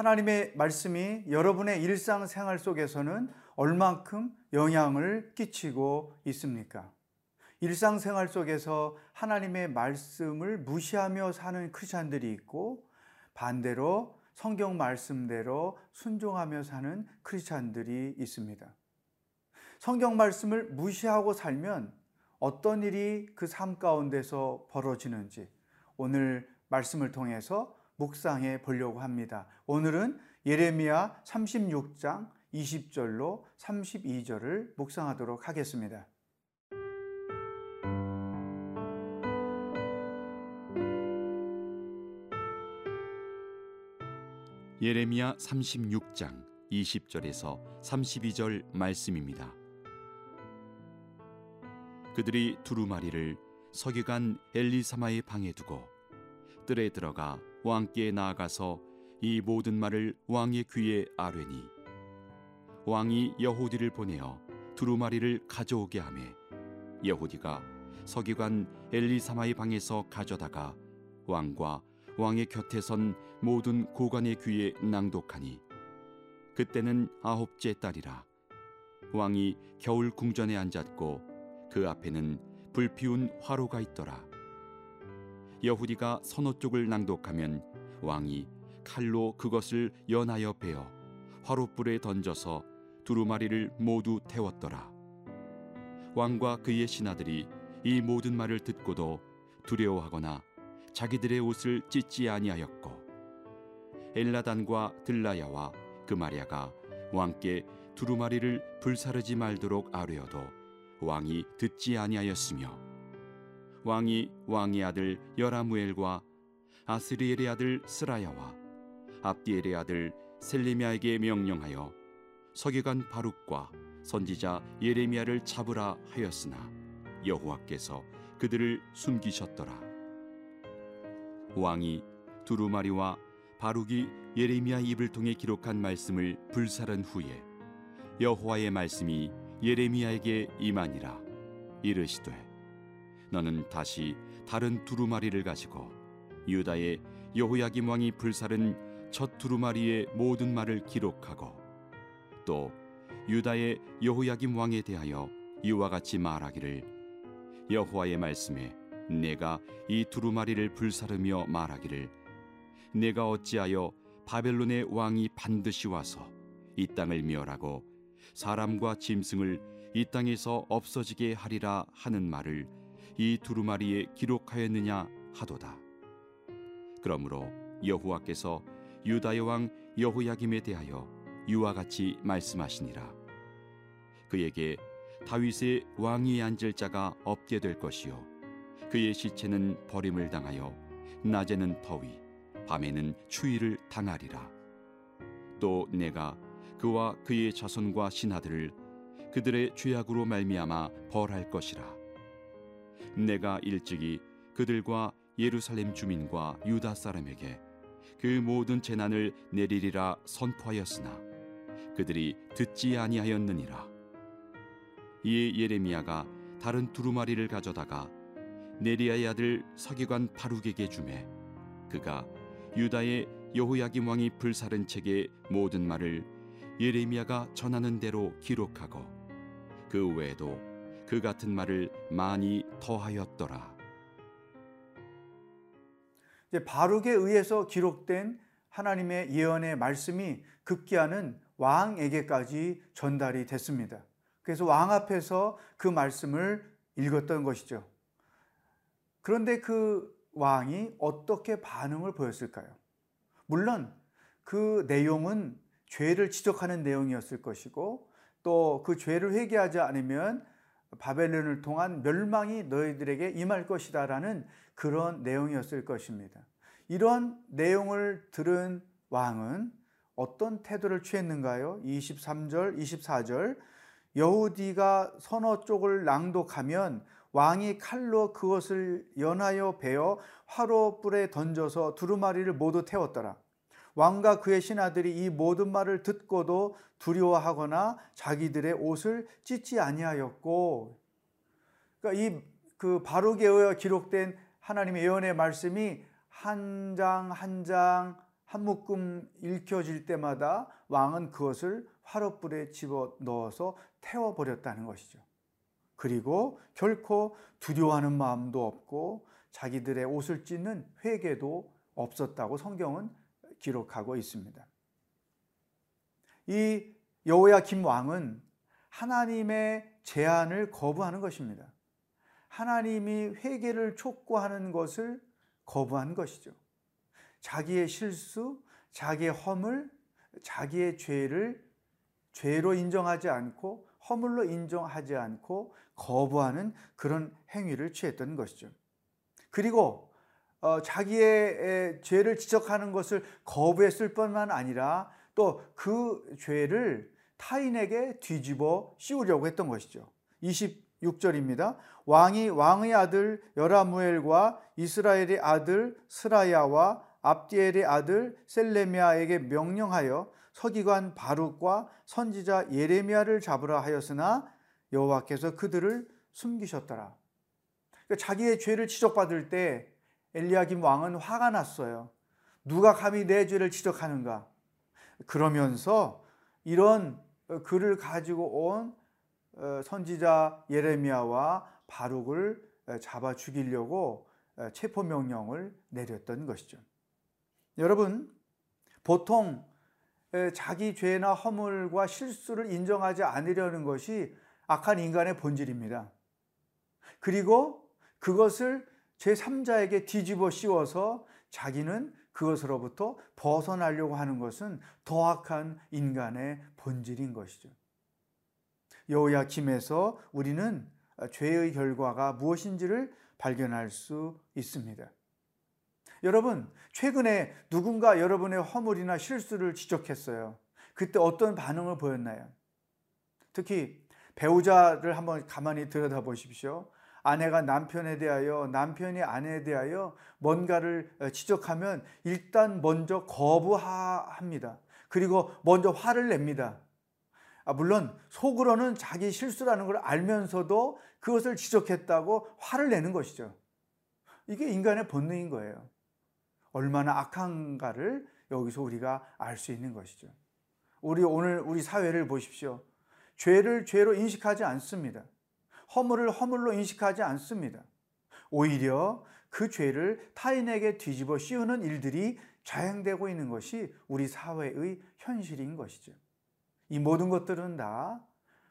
하나님의 말씀이 여러분의 일상생활 속에서는 얼만큼 영향을 끼치고 있습니까? 일상생활 속에서 하나님의 말씀을 무시하며 사는 크리스찬들이 있고 반대로 성경 말씀대로 순종하며 사는 크리스찬들이 있습니다. 성경 말씀을 무시하고 살면 어떤 일이 그 삶 가운데서 벌어지는지 오늘 말씀을 통해서 묵상해 보려고 합니다. 오늘은 예레미야 36장 20절로 32절을 묵상하도록 하겠습니다. 예레미야 36장 20절에서 32절 말씀입니다. 그들이 두루마리를 서기관 엘리사마의 방에 두고 뜰에 들어가 왕께 나아가서 이 모든 말을 왕의 귀에 아뢰니 왕이 여호디를 보내어 두루마리를 가져오게 하매 여호디가 서기관 엘리사마의 방에서 가져다가 왕과 왕의 곁에 선 모든 고관의 귀에 낭독하니 그때는 아홉째 딸이라 왕이 겨울 궁전에 앉았고 그 앞에는 불피운 화로가 있더라 여후디가 선호 쪽을 낭독하면 왕이 칼로 그것을 연하여 베어 화로불에 던져서 두루마리를 모두 태웠더라. 왕과 그의 신하들이 이 모든 말을 듣고도 두려워하거나 자기들의 옷을 찢지 아니하였고 엘라단과 들라야와 그마리아가 왕께 두루마리를 불사르지 말도록 아뢰어도 왕이 듣지 아니하였으며 왕이 왕의 아들 여라무엘과 아스리엘의 아들 스라야와 압디엘의 아들 셀리미아에게 명령하여 서기관 바룩과 선지자 예레미야를 잡으라 하였으나 여호와께서 그들을 숨기셨더라. 왕이 두루마리와 바룩이 예레미야 입을 통해 기록한 말씀을 불살은 후에 여호와의 말씀이 예레미야에게 임하니라 이르시되 너는 다시 다른 두루마리를 가지고 유다의 여호야김 왕이 불살은 첫 두루마리의 모든 말을 기록하고 또 유다의 여호야김 왕에 대하여 이와 같이 말하기를 여호와의 말씀에 내가 이 두루마리를 불사르며 말하기를 내가 어찌하여 바벨론의 왕이 반드시 와서 이 땅을 멸하고 사람과 짐승을 이 땅에서 없어지게 하리라 하는 말을 이 두루마리에 기록하였느냐 하도다. 그러므로 여호와께서 유다의 왕 여호야김에 대하여 이와 같이 말씀하시니라. 그에게 다윗의 왕위 앉을 자가 없게 될 것이요 그의 시체는 버림을 당하여 낮에는 더위 밤에는 추위를 당하리라 또 내가 그와 그의 자손과 신하들을 그들의 죄악으로 말미암아 벌할 것이라 내가 일찍이 그들과 예루살렘 주민과 유다 사람에게 그 모든 재난을 내리리라 선포하였으나 그들이 듣지 아니하였느니라. 이에 예레미야가 다른 두루마리를 가져다가 네리아의 아들 서기관 바룩에게 주매 그가 유다의 여호야김 왕이 불사른 책의 모든 말을 예레미야가 전하는 대로 기록하고 그 외에도 그 같은 말을 많이 더하였더라. 이제 바룩에 의해서 기록된 하나님의 예언의 말씀이 급기야는 왕에게까지 전달이 됐습니다. 그래서 왕 앞에서 그 말씀을 읽었던 것이죠. 그런데 그 왕이 어떻게 반응을 보였을까요? 물론 그 내용은 죄를 지적하는 내용이었을 것이고 또 그 죄를 회개하지 않으면 바벨론을 통한 멸망이 너희들에게 임할 것이다라는 그런 내용이었을 것입니다. 이런 내용을 들은 왕은 어떤 태도를 취했는가요? 23절, 24절 여우디가 선어 쪽을 낭독하면 왕이 칼로 그것을 연하여 베어 화로불에 던져서 두루마리를 모두 태웠더라. 왕과 그의 신하들이 이 모든 말을 듣고도 두려워하거나 자기들의 옷을 찢지 아니하였고, 그러니까 이 그 바룩에 의해 기록된 하나님의 예언의 말씀이 한 장 한 장 한 묶음 읽혀질 때마다 왕은 그것을 화롯불에 집어 넣어서 태워 버렸다는 것이죠. 그리고 결코 두려워하는 마음도 없고 자기들의 옷을 찢는 회개도 없었다고 성경은 기록하고 있습니다. 이 여호야 김 왕은 하나님의 제안을 거부하는 것입니다. 하나님이 회개를 촉구하는 것을 거부한 것이죠. 자기의 실수, 자기의 허물, 자기의 죄를 죄로 인정하지 않고 허물로 인정하지 않고 거부하는 그런 행위를 취했던 것이죠. 그리고 어, 자기의 죄를 지적하는 것을 거부했을 뿐만 아니라 또 그 죄를 타인에게 뒤집어 씌우려고 했던 것이죠. 26절입니다. 왕이 왕의 아들 여라무엘과 이스라엘의 아들 스라야와 압디엘의 아들 셀레미아에게 명령하여 서기관 바룩과 선지자 예레미야를 잡으라 하였으나 여호와께서 그들을 숨기셨더라. 그러니까 자기의 죄를 지적받을 때 엘리야김 왕은 화가 났어요. 누가 감히 내 죄를 지적하는가? 그러면서 이런 글을 가지고 온 어, 선지자 예레미야와 바룩을 잡아 죽이려고 체포 명령을 내렸던 것이죠. 여러분, 보통 자기 죄나 허물과 실수를 인정하지 않으려는 것이 악한 인간의 본질입니다. 그리고 그것을 제3자에게 뒤집어 씌워서 자기는 그것으로부터 벗어나려고 하는 것은 더 악한 인간의 본질인 것이죠. 여호야김에서 우리는 죄의 결과가 무엇인지를 발견할 수 있습니다. 여러분, 최근에 누군가 여러분의 허물이나 실수를 지적했어요. 그때 어떤 반응을 보였나요? 특히 배우자를 한번 가만히 들여다 보십시오. 아내가 남편에 대하여 남편이 아내에 대하여 뭔가를 지적하면 일단 먼저 거부합니다. 그리고 먼저 화를 냅니다. 아, 물론 속으로는 자기 실수라는 걸 알면서도 그것을 지적했다고 화를 내는 것이죠. 이게 인간의 본능인 거예요. 얼마나 악한가를 여기서 우리가 알 수 있는 것이죠. 우리 오늘 우리 사회를 보십시오. 죄를 죄로 인식하지 않습니다. 허물을 허물로 인식하지 않습니다. 오히려 그 죄를 타인에게 뒤집어 씌우는 일들이 자행되고 있는 것이 우리 사회의 현실인 것이죠. 이 모든 것들은 다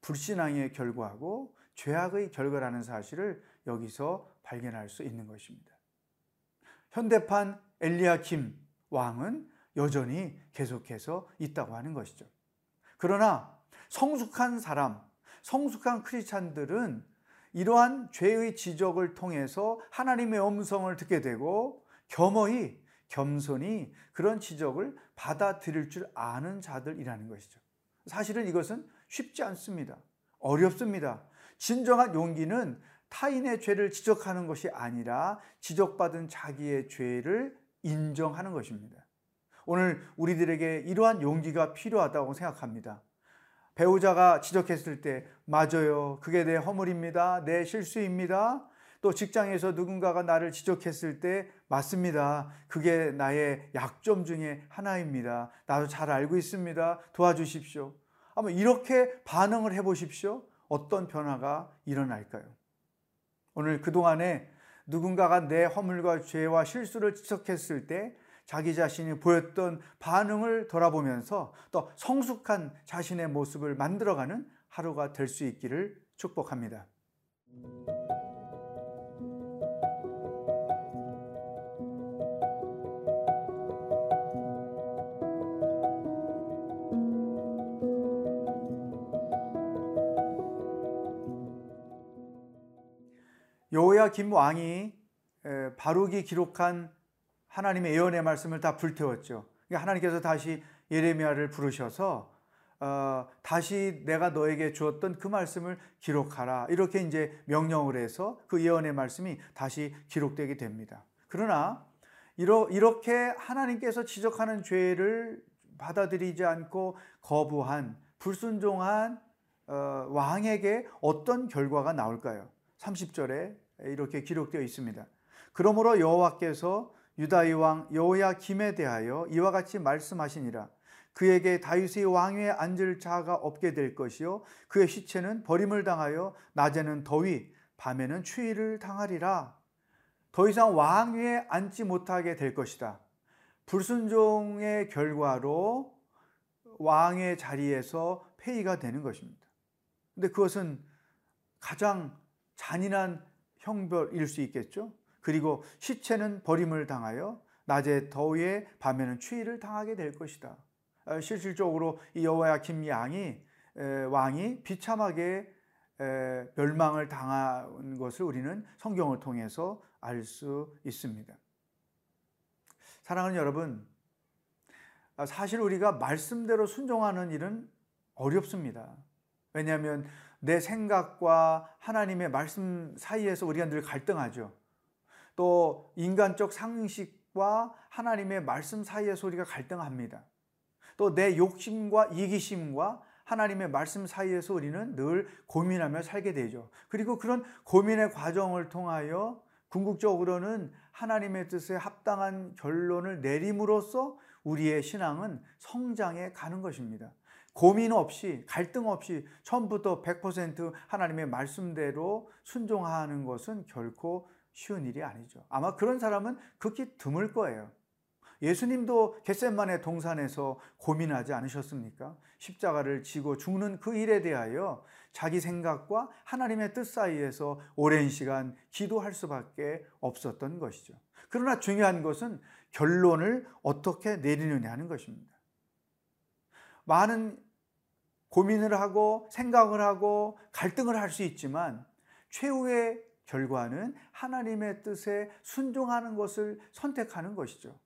불신앙의 결과고 죄악의 결과라는 사실을 여기서 발견할 수 있는 것입니다. 현대판 엘리야킴 왕은 여전히 계속해서 있다고 하는 것이죠. 그러나 성숙한 사람, 성숙한 크리스찬들은 이러한 죄의 지적을 통해서 하나님의 음성을 듣게 되고 겸허히 겸손히 그런 지적을 받아들일 줄 아는 자들이라는 것이죠. 사실은 이것은 쉽지 않습니다. 어렵습니다. 진정한 용기는 타인의 죄를 지적하는 것이 아니라 지적받은 자기의 죄를 인정하는 것입니다. 오늘 우리들에게 이러한 용기가 필요하다고 생각합니다. 배우자가 지적했을 때, 맞아요. 그게 내 허물입니다. 내 실수입니다. 또 직장에서 누군가가 나를 지적했을 때, 맞습니다. 그게 나의 약점 중에 하나입니다. 나도 잘 알고 있습니다. 도와주십시오. 아마 이렇게 반응을 해 보십시오. 어떤 변화가 일어날까요? 오늘 그동안에 누군가가 내 허물과 죄와 실수를 지적했을 때 자기 자신이 보였던 반응을 돌아보면서 또 성숙한 자신의 모습을 만들어가는 하루가 될 수 있기를 축복합니다. 여호야 김 왕이 바룩이 기록한 하나님의 예언의 말씀을 다 불태웠죠. 그러니까 하나님께서 다시 예레미야를 부르셔서 어, 다시 내가 너에게 주었던 그 말씀을 기록하라 이렇게 이제 명령을 해서 그 예언의 말씀이 다시 기록되게 됩니다. 그러나 이러, 이렇게 하나님께서 지적하는 죄를 받아들이지 않고 거부한 불순종한 어, 왕에게 어떤 결과가 나올까요? 30절에 이렇게 기록되어 있습니다. 그러므로 여호와께서 유다의 왕 여호야김에 대하여 이와 같이 말씀하시니라. 그에게 다윗의 왕위에 앉을 자가 없게 될 것이요 그의 시체는 버림을 당하여 낮에는 더위 밤에는 추위를 당하리라. 더 이상 왕위에 앉지 못하게 될 것이다. 불순종의 결과로 왕의 자리에서 폐위가 되는 것입니다. 근데 그것은 가장 잔인한 형벌일 수 있겠죠 그리고 시체는 버림을 당하여 낮에 더위에 밤에는 추위를 당하게 될 것이다. 어, 실질적으로 이 여호야김 양이 왕이 비참하게 멸망을 당한 것을 우리는 성경을 통해서 알 수 있습니다. 사랑하는 여러분, 아, 사실 우리가 말씀대로 순종하는 일은 어렵습니다. 왜냐하면 내 생각과 하나님의 말씀 사이에서 우리가 늘 갈등하죠. 또 인간적 상식과 하나님의 말씀 사이에서 우리가 갈등합니다. 또 내 욕심과 이기심과 하나님의 말씀 사이에서 우리는 늘 고민하며 살게 되죠. 그리고 그런 고민의 과정을 통하여 궁극적으로는 하나님의 뜻에 합당한 결론을 내림으로써 우리의 신앙은 성장해 가는 것입니다. 고민 없이 갈등 없이 처음부터 100% 하나님의 말씀대로 순종하는 것은 결코 쉬운 일이 아니죠. 아마 그런 사람은 극히 드물 거예요. 예수님도 겟셋만의 동산에서 고민하지 않으셨습니까? 십자가를 지고 죽는 그 일에 대하여 자기 생각과 하나님의 뜻 사이에서 오랜 시간 기도할 수밖에 없었던 것이죠. 그러나 중요한 것은 결론을 어떻게 내리느냐 하는 것입니다. 많은 고민을 하고 생각을 하고 갈등을 할 수 있지만 최후의 결과는 하나님의 뜻에 순종하는 것을 선택하는 것이죠.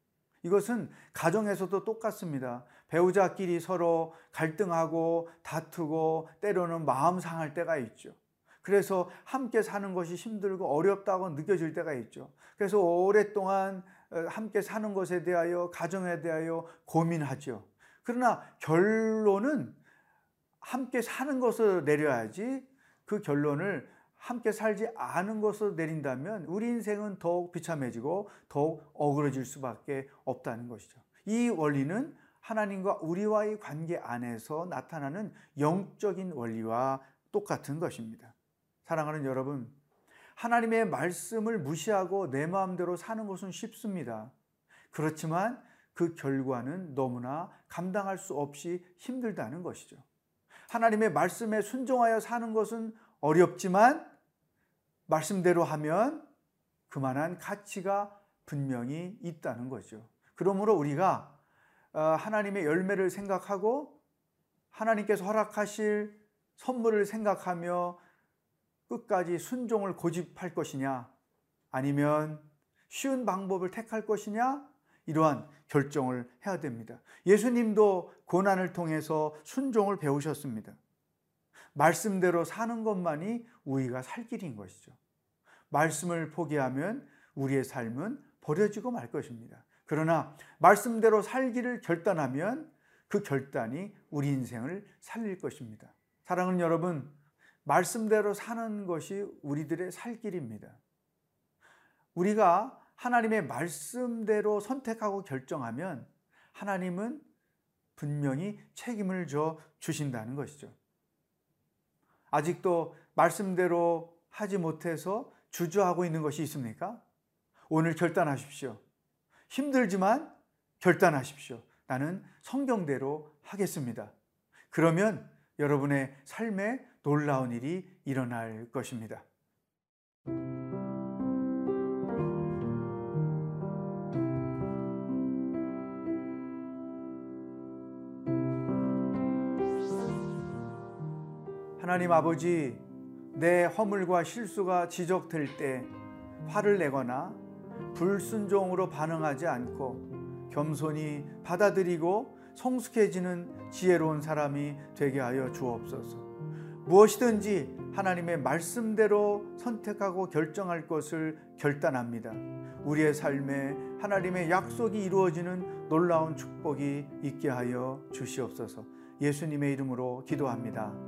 이것은 가정에서도 똑같습니다. 배우자끼리 서로 갈등하고 다투고 때로는 마음 상할 때가 있죠. 그래서 함께 사는 것이 힘들고 어렵다고 느껴질 때가 있죠. 그래서 오랫동안 어, 함께 사는 것에 대하여 가정에 대하여 고민하죠. 그러나 결론은 함께 사는 것을 내려야지 그 결론을 함께 살지 않은 것으로 내린다면 우리 인생은 더욱 비참해지고 더욱 어그러질 수밖에 없다는 것이죠. 이 원리는 하나님과 우리와의 관계 안에서 나타나는 영적인 원리와 똑같은 것입니다. 사랑하는 여러분, 하나님의 말씀을 무시하고 내 마음대로 사는 것은 쉽습니다. 그렇지만 그 결과는 너무나 감당할 수 없이 힘들다는 것이죠. 하나님의 말씀에 순종하여 사는 것은 어렵지만 말씀대로 하면 그만한 가치가 분명히 있다는 거죠. 그러므로 우리가 어, 하나님의 열매를 생각하고 하나님께서 허락하실 선물을 생각하며 끝까지 순종을 고집할 것이냐 아니면 쉬운 방법을 택할 것이냐 이러한 결정을 해야 됩니다. 예수님도 고난을 통해서 순종을 배우셨습니다. 말씀대로 사는 것만이 우리가 살 길인 것이죠. 말씀을 포기하면 우리의 삶은 버려지고 말 것입니다. 그러나 말씀대로 살기를 결단하면 그 결단이 우리 인생을 살릴 것입니다. 사랑하는 여러분, 말씀대로 사는 것이 우리들의 살 길입니다. 우리가 하나님의 말씀대로 선택하고 결정하면 하나님은 분명히 책임을 져 주신다는 것이죠. 아직도 말씀대로 하지 못해서 주저하고 있는 것이 있습니까? 오늘 결단하십시오. 힘들지만 결단하십시오. 나는 성경대로 하겠습니다. 그러면 여러분의 삶에 놀라운 일이 일어날 것입니다. 하나님 아버지, 내 허물과 실수가 지적될 때 화를 내거나 불순종으로 반응하지 않고 겸손히 받아들이고 성숙해지는 지혜로운 사람이 되게 하여 주옵소서. 무엇이든지 하나님의 말씀대로 선택하고 결정할 것을 결단합니다. 우리의 삶에 하나님의 약속이 이루어지는 놀라운 축복이 있게 하여 주시옵소서. 예수님의 이름으로 기도합니다.